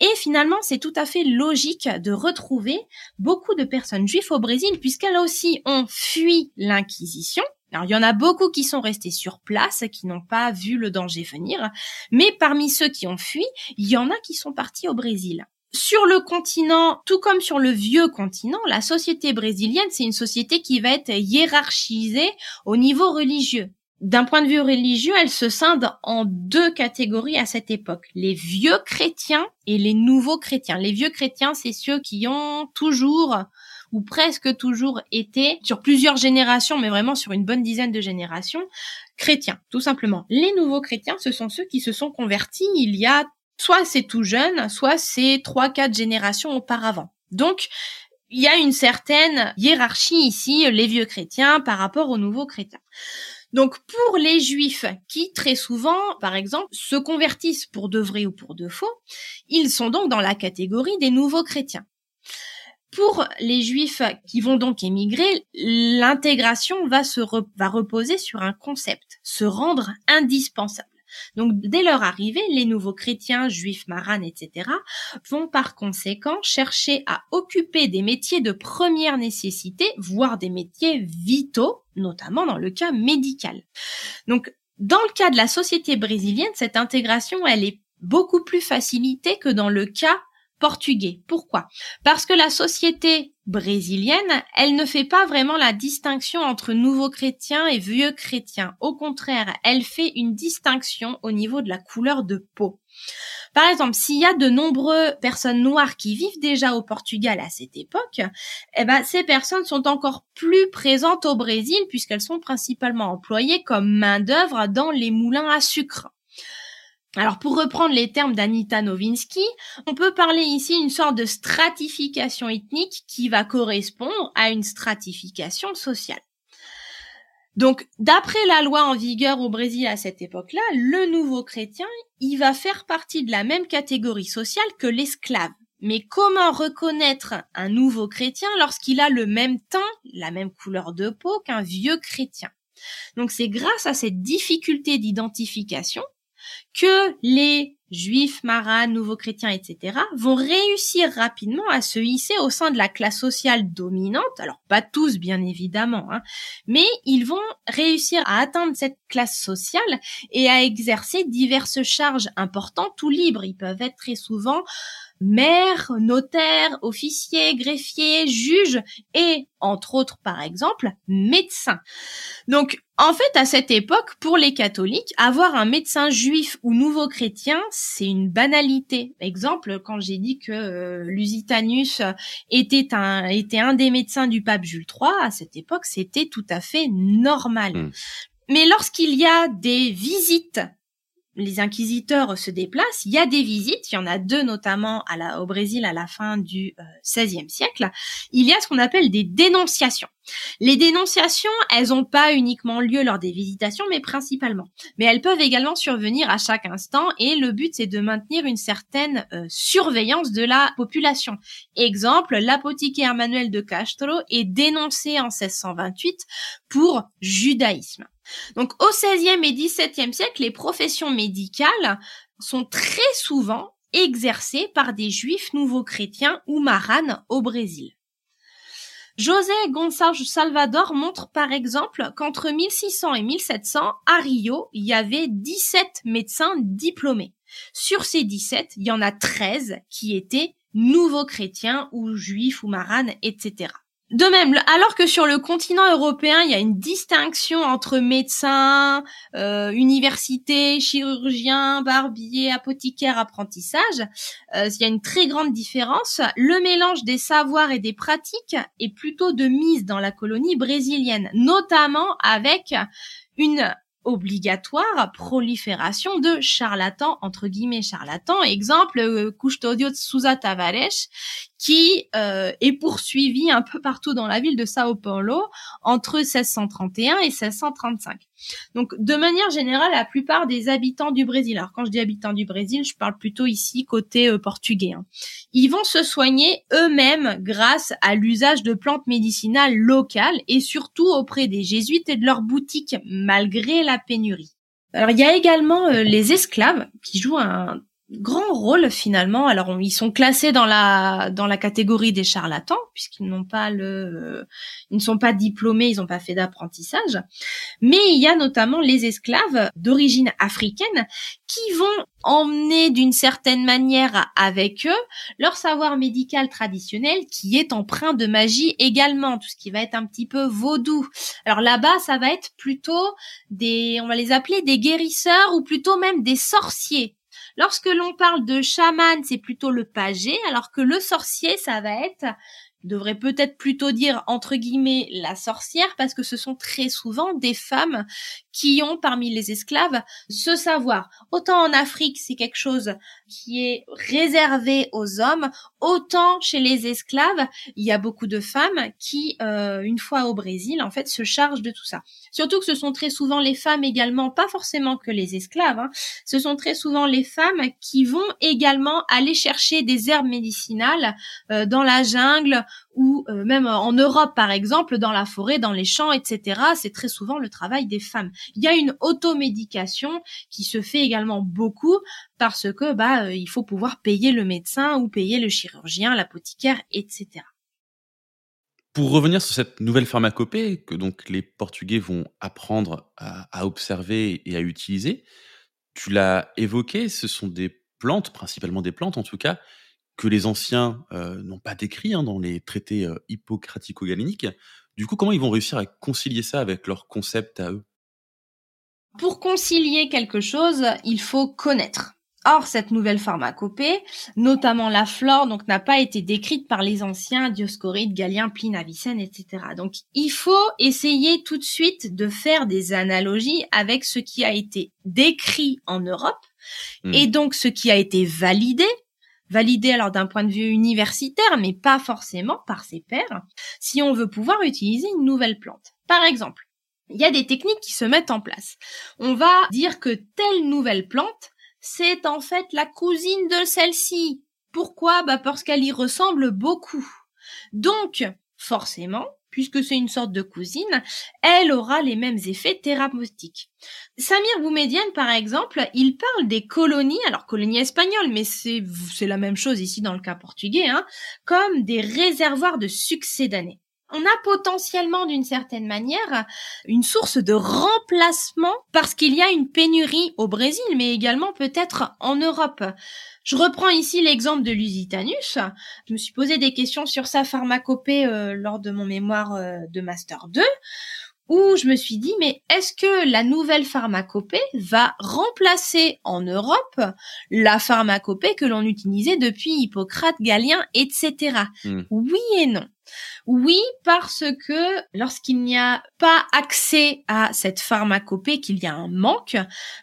Speaker 2: Et finalement, c'est tout à fait logique de retrouver beaucoup de personnes juives au Brésil, puisqu'elles aussi ont fui l'Inquisition. Alors, il y en a beaucoup qui sont restés sur place, qui n'ont pas vu le danger venir, mais parmi ceux qui ont fui, il y en a qui sont partis au Brésil. Sur le continent, tout comme sur le vieux continent, la société brésilienne, c'est une société qui va être hiérarchisée au niveau religieux. D'un point de vue religieux, elle se scinde en deux catégories à cette époque. Les vieux chrétiens et les nouveaux chrétiens. Les vieux chrétiens, c'est ceux qui ont toujours ou presque toujours été, sur plusieurs générations, mais vraiment sur une bonne dizaine de générations, chrétiens, tout simplement. Les nouveaux chrétiens, ce sont ceux qui se sont convertis il y a soit c'est tout jeune, soit c'est trois, quatre générations auparavant. Donc, il y a une certaine hiérarchie ici, les vieux chrétiens par rapport aux nouveaux chrétiens. Donc pour les juifs qui très souvent, par exemple, se convertissent pour de vrai ou pour de faux, ils sont donc dans la catégorie des nouveaux chrétiens. Pour les juifs qui vont donc émigrer, l'intégration va se va reposer sur un concept, se rendre indispensable. Donc dès leur arrivée, les nouveaux chrétiens, juifs, maranes, etc., vont par conséquent chercher à occuper des métiers de première nécessité, voire des métiers vitaux, notamment dans le cas médical. Donc dans le cas de la société brésilienne, cette intégration, elle est beaucoup plus facilitée que dans le cas portugais. Pourquoi? Parce que la société brésilienne, elle ne fait pas vraiment la distinction entre nouveaux chrétiens et vieux chrétiens. Au contraire, elle fait une distinction au niveau de la couleur de peau. Par exemple, s'il y a de nombreuses personnes noires qui vivent déjà au Portugal à cette époque, eh ben, ces personnes sont encore plus présentes au Brésil puisqu'elles sont principalement employées comme main-d'œuvre dans les moulins à sucre. Alors pour reprendre les termes d'Anita Nowinski, on peut parler ici d'une sorte de stratification ethnique qui va correspondre à une stratification sociale. Donc, d'après la loi en vigueur au Brésil à cette époque-là, le nouveau chrétien, il va faire partie de la même catégorie sociale que l'esclave. Mais comment reconnaître un nouveau chrétien lorsqu'il a le même teint, la même couleur de peau qu'un vieux chrétien? Donc c'est grâce à cette difficulté d'identification que les juifs, marins, nouveaux chrétiens, etc., vont réussir rapidement à se hisser au sein de la classe sociale dominante. Alors pas tous, bien évidemment, hein, mais ils vont réussir à atteindre cette classe sociale et à exercer diverses charges importantes ou libres. Ils peuvent être très souvent maire, notaire, officier, greffier, juge et, entre autres, par exemple, médecin. Donc, en fait, à cette époque, pour les catholiques, avoir un médecin juif ou nouveau chrétien, c'est une banalité. Exemple, quand j'ai dit que euh, Lusitanus était un, était un des médecins du pape Jules III, à cette époque, c'était tout à fait normal. Hmm. Mais lorsqu'il y a des visites les inquisiteurs se déplacent, il y a des visites, il y en a deux notamment à la, au Brésil à la fin du XVIe euh, siècle, il y a ce qu'on appelle des dénonciations. Les dénonciations, elles n'ont pas uniquement lieu lors des visitations, mais principalement. Mais elles peuvent également survenir à chaque instant et le but c'est de maintenir une certaine euh, surveillance de la population. Exemple, l'apothicaire Manuel de Castro est dénoncé en 1628 pour judaïsme. Donc au XVIe et XVIIe siècle, les professions médicales sont très souvent exercées par des juifs nouveaux chrétiens ou maranes au Brésil. José Gonçalves Salvador montre par exemple qu'entre 1600 et 1700, à Rio, il y avait 17 médecins diplômés. Sur ces 17, il y en a 13 qui étaient nouveaux chrétiens ou juifs ou maranes, etc. De même, alors que sur le continent européen, il y a une distinction entre médecins, euh, universités, chirurgiens, barbiers, apothicaires, apprentissage, euh, il y a une très grande différence. Le mélange des savoirs et des pratiques est plutôt de mise dans la colonie brésilienne, notamment avec une obligatoire prolifération de charlatans, entre guillemets charlatans. Exemple, euh, Custodio de Souza Tavares, qui euh, est poursuivi un peu partout dans la ville de Sao Paulo entre 1631 et 1635. Donc, de manière générale, la plupart des habitants du Brésil, alors quand je dis habitants du Brésil, je parle plutôt ici côté euh, portugais, hein, ils vont se soigner eux-mêmes grâce à l'usage de plantes médicinales locales et surtout auprès des jésuites et de leurs boutiques, malgré la pénurie. Alors, il y a également euh, les esclaves qui jouent un grand rôle finalement. Alors ils sont classés dans la dans la catégorie des charlatans puisqu'ils n'ont pas le ils ne sont pas diplômés, ils n'ont pas fait d'apprentissage. Mais il y a notamment les esclaves d'origine africaine qui vont emmener d'une certaine manière avec eux leur savoir médical traditionnel qui est empreint de magie également, tout ce qui va être un petit peu vaudou. Alors là-bas, ça va être plutôt des on va les appeler des guérisseurs ou plutôt même des sorciers Lorsque l'on parle de chaman, c'est plutôt le pagé, alors que le sorcier, ça va être devrait peut-être plutôt dire entre guillemets la sorcière parce que ce sont très souvent des femmes qui ont parmi les esclaves ce savoir. Autant en Afrique c'est quelque chose qui est réservé aux hommes, autant chez les esclaves il y a beaucoup de femmes qui euh, une fois au Brésil en fait se chargent de tout ça. Surtout que ce sont très souvent les femmes également, pas forcément que les esclaves, hein, ce sont très souvent les femmes qui vont également aller chercher des herbes médicinales euh, dans la jungle ou euh, même en Europe par exemple, dans la forêt, dans les champs, etc. C'est très souvent le travail des femmes. Il y a une automédication qui se fait également beaucoup parce que bah euh, il faut pouvoir payer le médecin ou payer le chirurgien, l'apothicaire, etc.
Speaker 1: Pour revenir sur cette nouvelle pharmacopée que donc les Portugais vont apprendre à, à observer et à utiliser, tu l'as évoqué, ce sont des plantes, principalement des plantes en tout cas, que les anciens euh, n'ont pas décrit hein, dans les traités euh, hippocratico-galéniques. Du coup, comment ils vont réussir à concilier ça avec leur concept à eux?
Speaker 2: Pour concilier quelque chose, il faut connaître. Or, cette nouvelle pharmacopée, notamment la flore, donc n'a pas été décrite par les anciens Dioscoride, Galien, Pline, Avicenne, etc. Donc, il faut essayer tout de suite de faire des analogies avec ce qui a été décrit en Europe mmh. et donc ce qui a été validé validé alors d'un point de vue universitaire, mais pas forcément par ses pairs, si on veut pouvoir utiliser une nouvelle plante. Par exemple, il y a des techniques qui se mettent en place. On va dire que telle nouvelle plante, c'est en fait la cousine de celle-ci. Pourquoi? Bah parce qu'elle y ressemble beaucoup. Donc, forcément, puisque c'est une sorte de cousine, elle aura les mêmes effets thérapeutiques. Samir Boumedienne, par exemple, il parle des colonies, alors colonies espagnoles, mais c'est, c'est la même chose ici dans le cas portugais, hein, comme des réservoirs de succès d'années on a potentiellement d'une certaine manière une source de remplacement parce qu'il y a une pénurie au Brésil, mais également peut-être en Europe. Je reprends ici l'exemple de Lusitanus. Je me suis posé des questions sur sa pharmacopée euh, lors de mon mémoire euh, de Master 2 où je me suis dit, mais est-ce que la nouvelle pharmacopée va remplacer en Europe la pharmacopée que l'on utilisait depuis Hippocrate, Galien, etc. Hmm. Oui et non. Oui, parce que lorsqu'il n'y a pas accès à cette pharmacopée, qu'il y a un manque,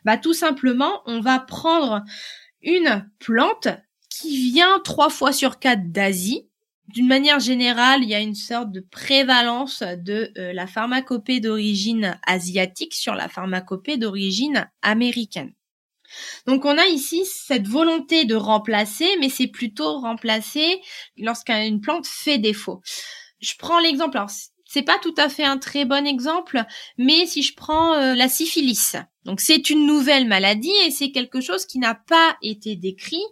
Speaker 2: bah tout simplement, on va prendre une plante qui vient trois fois sur quatre d'Asie. D'une manière générale, il y a une sorte de prévalence de euh, la pharmacopée d'origine asiatique sur la pharmacopée d'origine américaine. Donc on a ici cette volonté de remplacer, mais c'est plutôt remplacer lorsqu'une plante fait défaut. Je prends l'exemple, alors c'est pas tout à fait un très bon exemple, mais si je prends euh, la syphilis, donc c'est une nouvelle maladie et c'est quelque chose qui n'a pas été décrit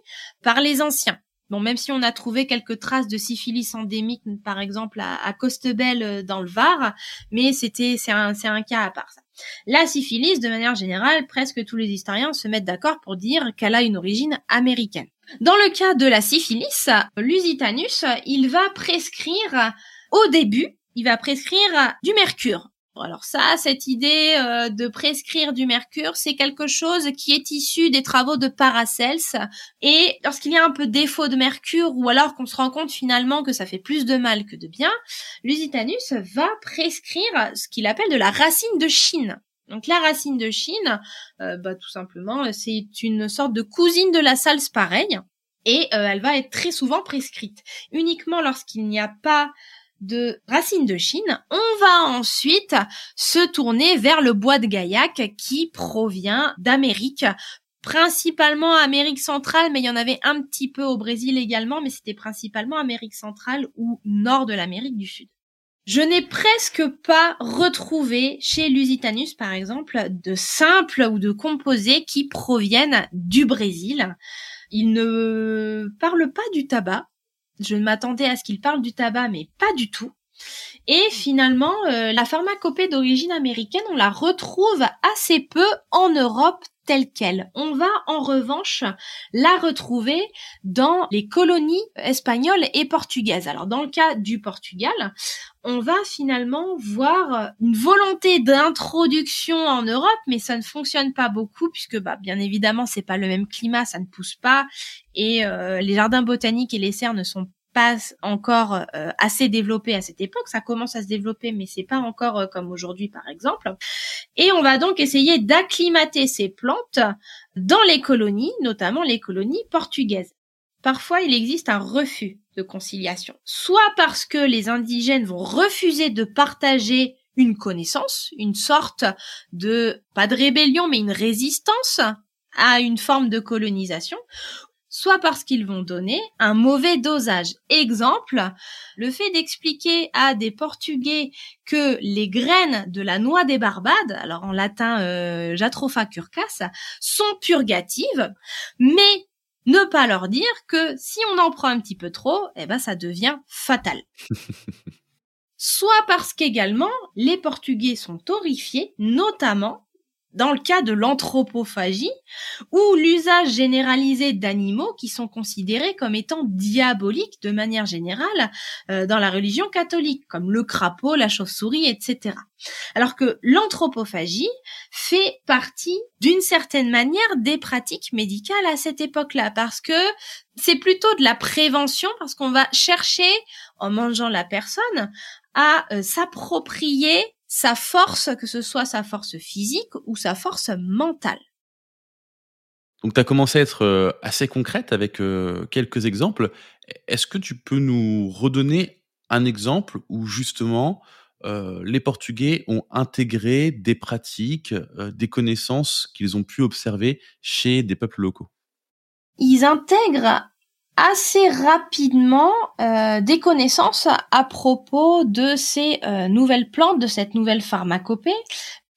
Speaker 2: par les anciens. Bon, même si on a trouvé quelques traces de syphilis endémique, par exemple à, à Costebel euh, dans le Var, mais c'était c'est un c'est un cas à part ça. La syphilis, de manière générale, presque tous les historiens se mettent d'accord pour dire qu'elle a une origine américaine. Dans le cas de la syphilis, Lusitanus, il va prescrire au début, il va prescrire du mercure. Alors ça, cette idée euh, de prescrire du mercure, c'est quelque chose qui est issu des travaux de Paracels. Et lorsqu'il y a un peu défaut de mercure, ou alors qu'on se rend compte finalement que ça fait plus de mal que de bien, Lusitanus va prescrire ce qu'il appelle de la racine de Chine. Donc la racine de Chine, euh, bah, tout simplement, c'est une sorte de cousine de la salse pareille. et euh, elle va être très souvent prescrite. Uniquement lorsqu'il n'y a pas de racines de Chine, on va ensuite se tourner vers le bois de Gaillac qui provient d'Amérique, principalement Amérique centrale, mais il y en avait un petit peu au Brésil également, mais c'était principalement Amérique centrale ou nord de l'Amérique du Sud. Je n'ai presque pas retrouvé chez Lusitanus, par exemple, de simples ou de composés qui proviennent du Brésil. Il ne parle pas du tabac. Je m'attendais à ce qu'il parle du tabac, mais pas du tout. Et finalement, euh, la pharmacopée d'origine américaine, on la retrouve assez peu en Europe telle qu'elle. On va en revanche la retrouver dans les colonies espagnoles et portugaises. Alors dans le cas du Portugal, on va finalement voir une volonté d'introduction en Europe, mais ça ne fonctionne pas beaucoup puisque bah, bien évidemment c'est pas le même climat, ça ne pousse pas et euh, les jardins botaniques et les serres ne sont pas encore euh, assez développé à cette époque. Ça commence à se développer, mais c'est pas encore euh, comme aujourd'hui, par exemple. Et on va donc essayer d'acclimater ces plantes dans les colonies, notamment les colonies portugaises. Parfois, il existe un refus de conciliation, soit parce que les indigènes vont refuser de partager une connaissance, une sorte de, pas de rébellion, mais une résistance à une forme de colonisation, soit parce qu'ils vont donner un mauvais dosage. Exemple, le fait d'expliquer à des Portugais que les graines de la noix des Barbades, alors en latin euh, Jatropha curcas, sont purgatives, mais ne pas leur dire que si on en prend un petit peu trop, eh ben ça devient fatal. soit parce qu'également les Portugais sont horrifiés, notamment dans le cas de l'anthropophagie, ou l'usage généralisé d'animaux qui sont considérés comme étant diaboliques de manière générale euh, dans la religion catholique, comme le crapaud, la chauve-souris, etc. Alors que l'anthropophagie fait partie d'une certaine manière des pratiques médicales à cette époque-là, parce que c'est plutôt de la prévention, parce qu'on va chercher, en mangeant la personne, à euh, s'approprier sa force, que ce soit sa force physique ou sa force mentale.
Speaker 1: Donc tu as commencé à être euh, assez concrète avec euh, quelques exemples. Est-ce que tu peux nous redonner un exemple où justement euh, les Portugais ont intégré des pratiques, des connaissances qu'ils ont pu observer chez des peuples locaux?
Speaker 2: Ils intègrent assez rapidement euh, des connaissances à propos de ces euh, nouvelles plantes, de cette nouvelle pharmacopée.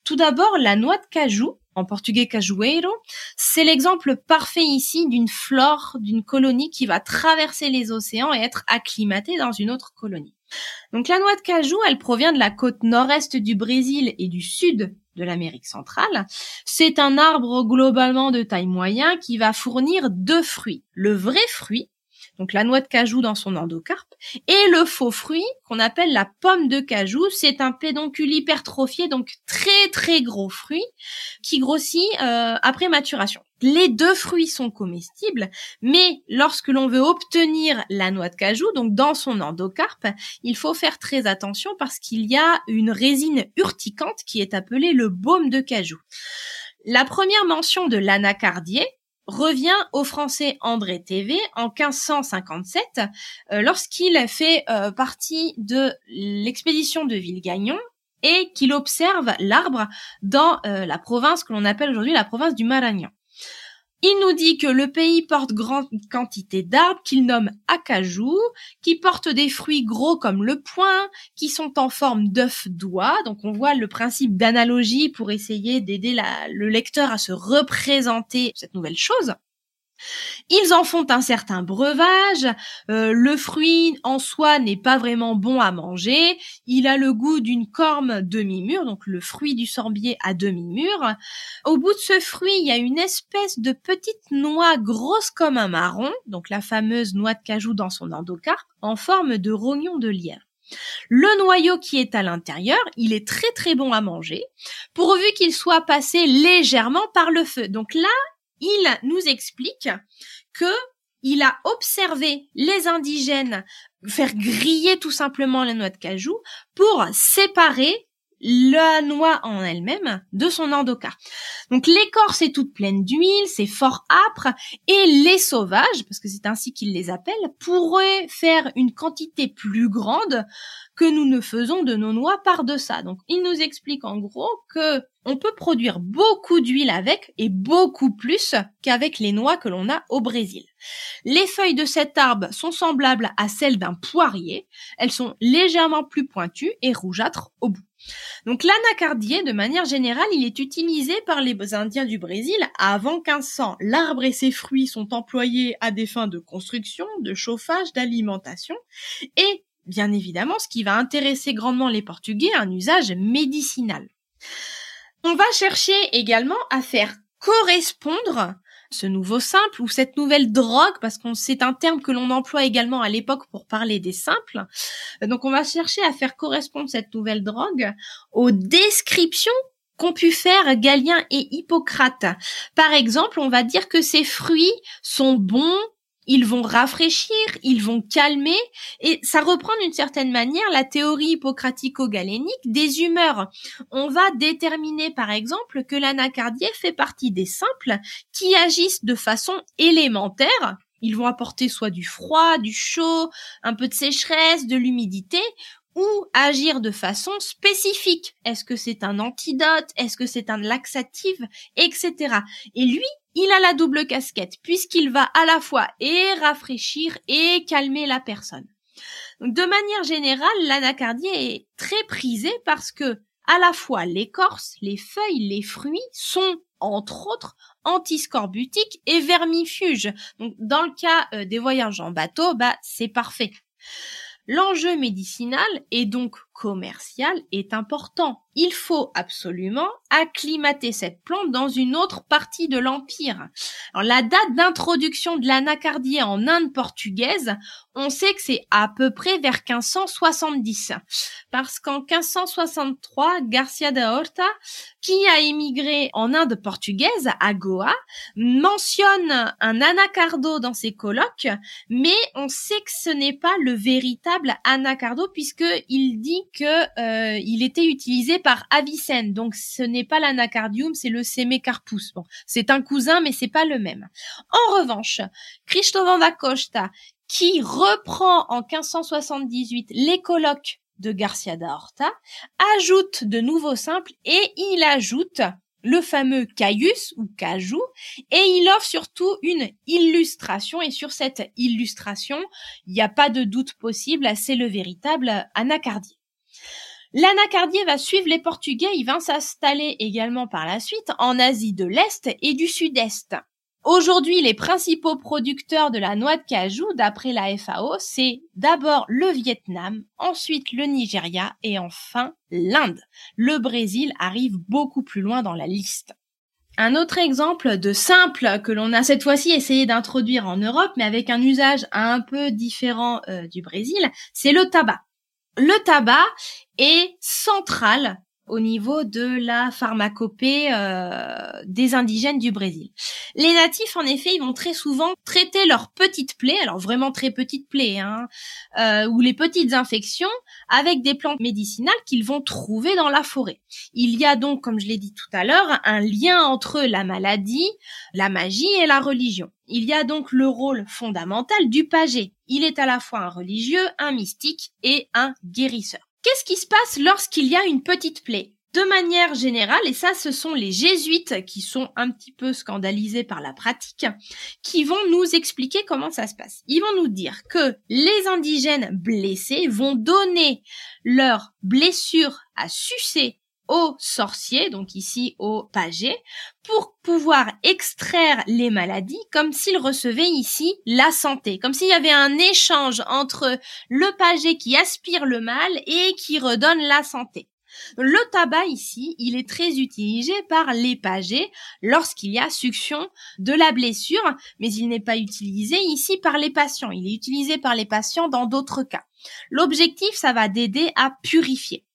Speaker 2: Tout d'abord, la noix de cajou, en portugais cajueiro, c'est l'exemple parfait ici d'une flore d'une colonie qui va traverser les océans et être acclimatée dans une autre colonie. Donc la noix de cajou, elle provient de la côte nord-est du Brésil et du sud de l'Amérique centrale. C'est un arbre globalement de taille moyenne qui va fournir deux fruits. Le vrai fruit, donc la noix de cajou dans son endocarpe, et le faux fruit qu'on appelle la pomme de cajou. C'est un pédoncule hypertrophié, donc très très gros fruit qui grossit euh, après maturation. Les deux fruits sont comestibles, mais lorsque l'on veut obtenir la noix de cajou, donc dans son endocarpe, il faut faire très attention parce qu'il y a une résine urticante qui est appelée le baume de cajou. La première mention de l'anacardier, revient au français André TV en 1557 euh, lorsqu'il fait euh, partie de l'expédition de Villegagnon et qu'il observe l'arbre dans euh, la province que l'on appelle aujourd'hui la province du Maranhão. Il nous dit que le pays porte grande quantité d'arbres qu'il nomme acajou, qui portent des fruits gros comme le poing, qui sont en forme d'œuf doigt. Donc on voit le principe d'analogie pour essayer d'aider le lecteur à se représenter cette nouvelle chose. Ils en font un certain breuvage. Euh, le fruit en soi n'est pas vraiment bon à manger. Il a le goût d'une corme demi-mûre, donc le fruit du sorbier à demi-mûre. Au bout de ce fruit, il y a une espèce de petite noix grosse comme un marron, donc la fameuse noix de cajou dans son endocarpe, en forme de rognon de lierre. Le noyau qui est à l'intérieur, il est très très bon à manger, pourvu qu'il soit passé légèrement par le feu. Donc là, il nous explique que il a observé les indigènes faire griller tout simplement les noix de cajou pour séparer la noix en elle-même de son endocarpe. Donc l'écorce est toute pleine d'huile, c'est fort âpre, et les sauvages, parce que c'est ainsi qu'ils les appellent, pourraient faire une quantité plus grande que nous ne faisons de nos noix par deçà. Donc il nous explique en gros que on peut produire beaucoup d'huile avec et beaucoup plus qu'avec les noix que l'on a au Brésil. Les feuilles de cet arbre sont semblables à celles d'un poirier. Elles sont légèrement plus pointues et rougeâtres au bout. Donc l'anacardier, de manière générale, il est utilisé par les Indiens du Brésil avant 1500. L'arbre et ses fruits sont employés à des fins de construction, de chauffage, d'alimentation et bien évidemment, ce qui va intéresser grandement les Portugais, un usage médicinal. On va chercher également à faire correspondre ce nouveau simple ou cette nouvelle drogue, parce qu'on c'est un terme que l'on emploie également à l'époque pour parler des simples. Donc on va chercher à faire correspondre cette nouvelle drogue aux descriptions qu'ont pu faire Galien et Hippocrate. Par exemple, on va dire que ces fruits sont bons, ils vont rafraîchir, ils vont calmer, et ça reprend d'une certaine manière la théorie hippocratico-galénique des humeurs. On va déterminer par exemple que l'anacardier fait partie des simples qui agissent de façon élémentaire. Ils vont apporter soit du froid, du chaud, un peu de sécheresse, de l'humidité, ou agir de façon spécifique. Est-ce que c'est un antidote? Est-ce que c'est un laxatif? Etc. Et lui, il a la double casquette puisqu'il va à la fois et rafraîchir et calmer la personne. de manière générale, l'anacardier est très prisé parce que à la fois l'écorce, les feuilles, les fruits sont entre autres antiscorbutiques et vermifuges. Donc dans le cas euh, des voyages en bateau, bah c'est parfait. L'enjeu médicinal et donc commercial est important il faut absolument acclimater cette plante dans une autre partie de l'empire. La date d'introduction de l'anacardier en Inde portugaise, on sait que c'est à peu près vers 1570, parce qu'en 1563, Garcia de Horta, qui a émigré en Inde portugaise à Goa, mentionne un anacardo dans ses colloques, mais on sait que ce n'est pas le véritable anacardo puisque il dit que euh, il était utilisé par Avicenne. Donc ce n'est pas l'anacardium, c'est le Semecarpus. Bon, c'est un cousin, mais c'est pas le même. En revanche, Cristóvão da Costa, qui reprend en 1578 les colloques de Garcia da Horta, ajoute de nouveaux simples et il ajoute le fameux caius ou cajou et il offre surtout une illustration et sur cette illustration, il n'y a pas de doute possible, c'est le véritable anacardier. L'anacardier va suivre les Portugais, il va s'installer également par la suite en Asie de l'Est et du Sud-Est. Aujourd'hui, les principaux producteurs de la noix de cajou, d'après la FAO, c'est d'abord le Vietnam, ensuite le Nigeria et enfin l'Inde. Le Brésil arrive beaucoup plus loin dans la liste. Un autre exemple de simple que l'on a cette fois-ci essayé d'introduire en Europe, mais avec un usage un peu différent euh, du Brésil, c'est le tabac. Le tabac est central au niveau de la pharmacopée euh, des indigènes du Brésil. Les natifs, en effet, ils vont très souvent traiter leurs petites plaies, alors vraiment très petites plaies, hein, euh, ou les petites infections, avec des plantes médicinales qu'ils vont trouver dans la forêt. Il y a donc, comme je l'ai dit tout à l'heure, un lien entre la maladie, la magie et la religion. Il y a donc le rôle fondamental du pager. Il est à la fois un religieux, un mystique et un guérisseur. Qu'est-ce qui se passe lorsqu'il y a une petite plaie? De manière générale, et ça ce sont les jésuites qui sont un petit peu scandalisés par la pratique, qui vont nous expliquer comment ça se passe. Ils vont nous dire que les indigènes blessés vont donner leur blessure à sucer aux sorciers, donc ici aux pagés, pour pouvoir extraire les maladies comme s'ils recevaient ici la santé, comme s'il y avait un échange entre le pagé qui aspire le mal et qui redonne la santé. Le tabac ici, il est très utilisé par les pagés lorsqu'il y a succion de la blessure, mais il n'est pas utilisé ici par les patients. Il est utilisé par les patients dans d'autres cas. L'objectif, ça va d'aider à purifier.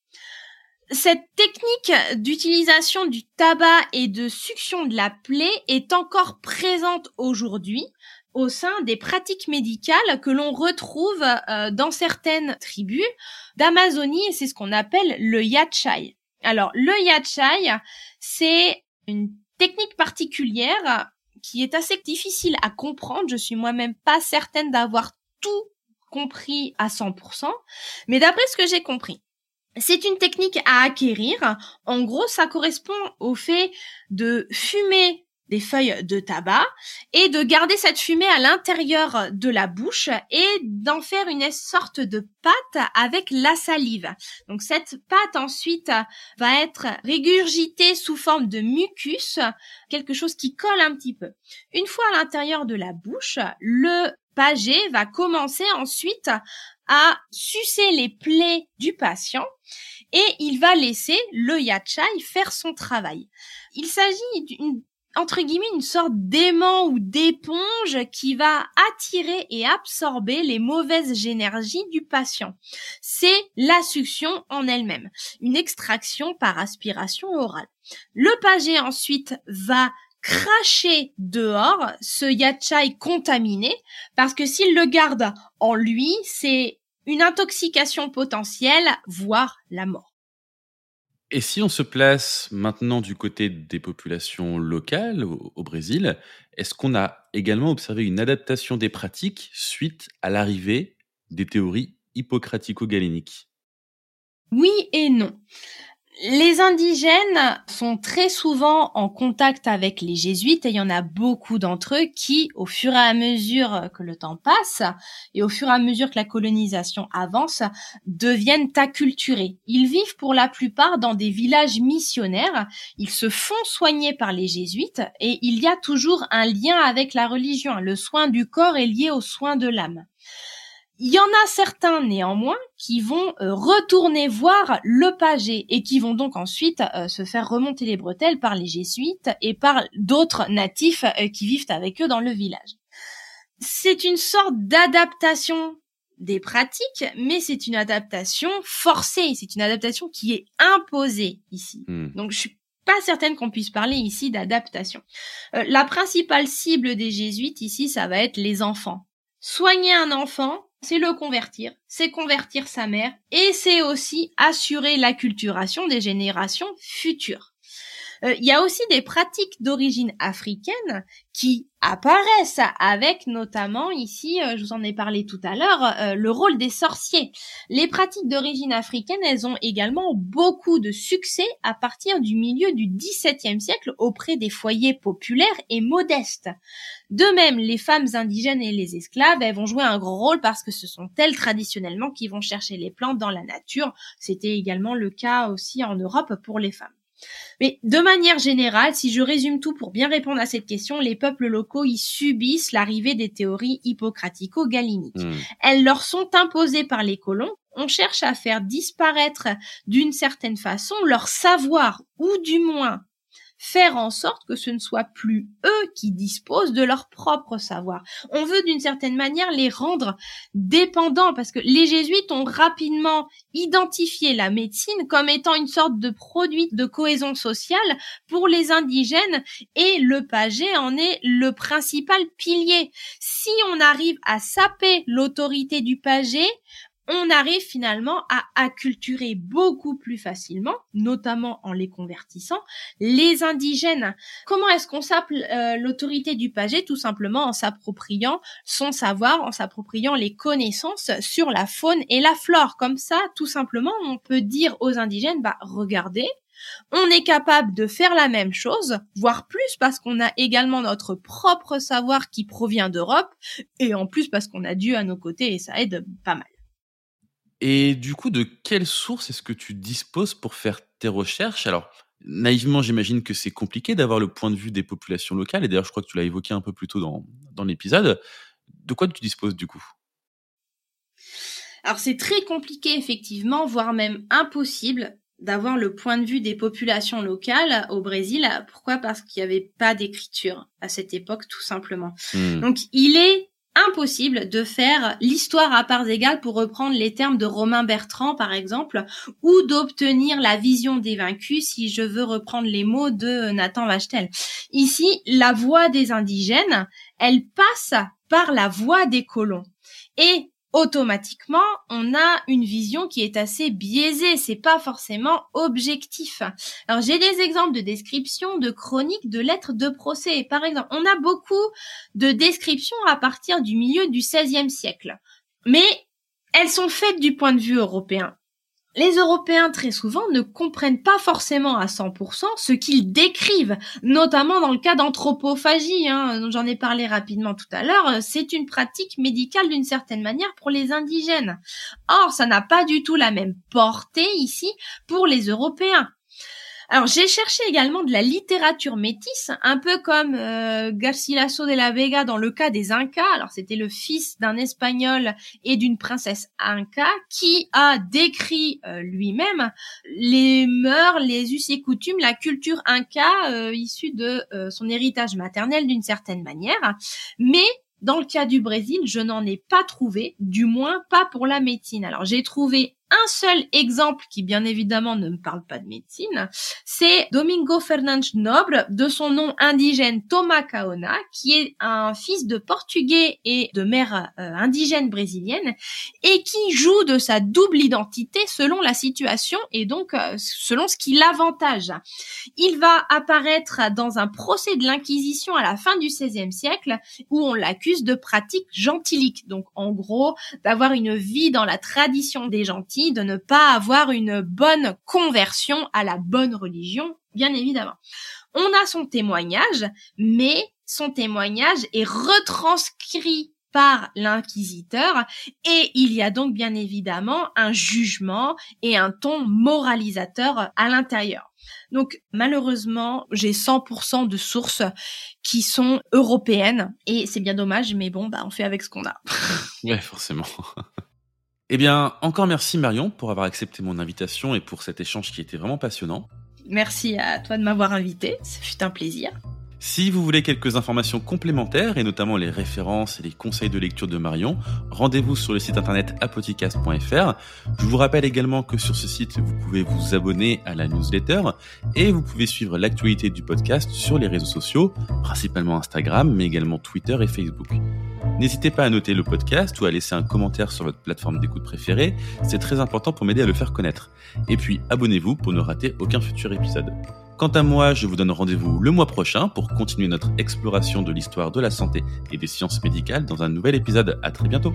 Speaker 2: Cette technique d'utilisation du tabac et de succion de la plaie est encore présente aujourd'hui au sein des pratiques médicales que l'on retrouve euh, dans certaines tribus d'Amazonie et c'est ce qu'on appelle le yachai. Alors, le yachai, c'est une technique particulière qui est assez difficile à comprendre. Je suis moi-même pas certaine d'avoir tout compris à 100%, mais d'après ce que j'ai compris, c'est une technique à acquérir. En gros, ça correspond au fait de fumer des feuilles de tabac et de garder cette fumée à l'intérieur de la bouche et d'en faire une sorte de pâte avec la salive. Donc cette pâte ensuite va être régurgitée sous forme de mucus, quelque chose qui colle un petit peu. Une fois à l'intérieur de la bouche, le pagé va commencer ensuite à sucer les plaies du patient et il va laisser le yachai faire son travail. Il s'agit d'une entre guillemets une sorte d'aimant ou d'éponge qui va attirer et absorber les mauvaises énergies du patient. C'est la succion en elle-même, une extraction par aspiration orale. Le pagé ensuite va cracher dehors ce yachai contaminé parce que s'il le garde en lui, c'est une intoxication potentielle, voire la mort.
Speaker 1: Et si on se place maintenant du côté des populations locales au, Brésil, est-ce qu'on a également observé une adaptation des pratiques suite à l'arrivée des théories hippocratico-galéniques?
Speaker 2: Oui et non. Les indigènes sont très souvent en contact avec les jésuites et il y en a beaucoup d'entre eux qui, au fur et à mesure que le temps passe et au fur et à mesure que la colonisation avance, deviennent acculturés. Ils vivent pour la plupart dans des villages missionnaires, ils se font soigner par les jésuites et il y a toujours un lien avec la religion. Le soin du corps est lié au soin de l'âme. Il y en a certains néanmoins qui vont euh, retourner voir le pagé et qui vont donc ensuite euh, se faire remonter les bretelles par les jésuites et par d'autres natifs euh, qui vivent avec eux dans le village. C'est une sorte d'adaptation des pratiques, mais c'est une adaptation forcée, c'est une adaptation qui est imposée ici. Hmm. Donc je suis pas certaine qu'on puisse parler ici d'adaptation. la principale cible des jésuites ici, ça va être les enfants. Soigner un enfant, c'est le convertir, c'est convertir sa mère et c'est aussi assurer l'acculturation des générations futures. Euh, il y a aussi des pratiques d'origine africaine qui apparaissent avec notamment ici, euh, je vous en ai parlé tout à l'heure, euh, le rôle des sorciers. Les pratiques d'origine africaine, elles ont également beaucoup de succès à partir du milieu du XVIIe siècle auprès des foyers populaires et modestes. De même, les femmes indigènes et les esclaves, elles vont jouer un grand rôle parce que ce sont elles traditionnellement qui vont chercher les plantes dans la nature. C'était également le cas aussi en Europe pour les femmes. Mais de manière générale, si je résume tout pour bien répondre à cette question, les peuples locaux y subissent l'arrivée des théories hippocratico-galéniques. Hmm. Elles leur sont imposées par les colons. On cherche à faire disparaître d'une certaine façon leur savoir, ou du moins faire en sorte que ce ne soit plus eux qui disposent de leur propre savoir. On veut d'une certaine manière les rendre dépendants parce que les jésuites ont rapidement identifié la médecine comme étant une sorte de produit de cohésion sociale pour les indigènes et le pagé en est le principal pilier. Si on arrive à saper l'autorité du pagé, on arrive finalement à acculturer beaucoup plus facilement, notamment en les convertissant, les indigènes. Comment est-ce qu'on s'appelle euh, l'autorité du pagé Tout simplement en s'appropriant son savoir, en s'appropriant les connaissances sur la faune et la flore. Comme ça, tout simplement, on peut dire aux indigènes, bah regardez, on est capable de faire la même chose, voire plus parce qu'on a également notre propre savoir qui provient d'Europe, et en plus parce qu'on a Dieu à nos côtés et ça aide pas mal.
Speaker 1: Et du coup, de quelles sources est-ce que tu disposes pour faire tes recherches? Alors, naïvement, j'imagine que c'est compliqué d'avoir le point de vue des populations locales. Et d'ailleurs, je crois que tu l'as évoqué un peu plus tôt dans, dans l'épisode. De quoi tu disposes du coup?
Speaker 2: Alors, c'est très compliqué, effectivement, voire même impossible d'avoir le point de vue des populations locales au Brésil. Pourquoi? Parce qu'il n'y avait pas d'écriture à cette époque, tout simplement. Hmm. Donc, il est impossible de faire l'histoire à parts égales pour reprendre les termes de Romain Bertrand par exemple ou d'obtenir la vision des vaincus si je veux reprendre les mots de Nathan Vachtel. Ici, la voix des indigènes, elle passe par la voix des colons. Et automatiquement, on a une vision qui est assez biaisée, c'est pas forcément objectif. Alors j'ai des exemples de descriptions, de chroniques, de lettres de procès. Par exemple, on a beaucoup de descriptions à partir du milieu du XVIe siècle. Mais elles sont faites du point de vue européen les Européens très souvent ne comprennent pas forcément à 100% ce qu'ils décrivent, notamment dans le cas d'anthropophagie, hein, dont j'en ai parlé rapidement tout à l'heure. C'est une pratique médicale d'une certaine manière pour les indigènes. Or, ça n'a pas du tout la même portée ici pour les Européens. Alors j'ai cherché également de la littérature métisse, un peu comme euh, Garcilaso de la Vega dans le cas des Incas. Alors c'était le fils d'un espagnol et d'une princesse Inca qui a décrit euh, lui-même les mœurs, les us et coutumes, la culture Inca euh, issue de euh, son héritage maternel d'une certaine manière. Mais dans le cas du Brésil, je n'en ai pas trouvé, du moins pas pour la médecine. Alors j'ai trouvé un seul exemple qui bien évidemment ne me parle pas de médecine, c'est Domingo Fernandes Noble, de son nom indigène Thomas Caona, qui est un fils de portugais et de mère euh, indigène brésilienne, et qui joue de sa double identité selon la situation et donc euh, selon ce qui l'avantage. Il va apparaître dans un procès de l'Inquisition à la fin du XVIe siècle, où on l'accuse de pratiques gentiliques, donc en gros d'avoir une vie dans la tradition des gentils de ne pas avoir une bonne conversion à la bonne religion, bien évidemment. On a son témoignage, mais son témoignage est retranscrit par l'inquisiteur et il y a donc bien évidemment un jugement et un ton moralisateur à l'intérieur. Donc malheureusement, j'ai 100% de sources qui sont européennes et c'est bien dommage, mais bon, bah on fait avec ce qu'on a.
Speaker 1: ouais, forcément. Eh bien, encore merci Marion pour avoir accepté mon invitation et pour cet échange qui était vraiment passionnant.
Speaker 2: Merci à toi de m'avoir invité, ça fut un plaisir.
Speaker 1: Si vous voulez quelques informations complémentaires et notamment les références et les conseils de lecture de Marion, rendez-vous sur le site internet apoticast.fr. Je vous rappelle également que sur ce site, vous pouvez vous abonner à la newsletter et vous pouvez suivre l'actualité du podcast sur les réseaux sociaux, principalement Instagram, mais également Twitter et Facebook. N'hésitez pas à noter le podcast ou à laisser un commentaire sur votre plateforme d'écoute préférée, c'est très important pour m'aider à le faire connaître. Et puis abonnez-vous pour ne rater aucun futur épisode. Quant à moi, je vous donne rendez-vous le mois prochain pour continuer notre exploration de l'histoire de la santé et des sciences médicales dans un nouvel épisode. À très bientôt.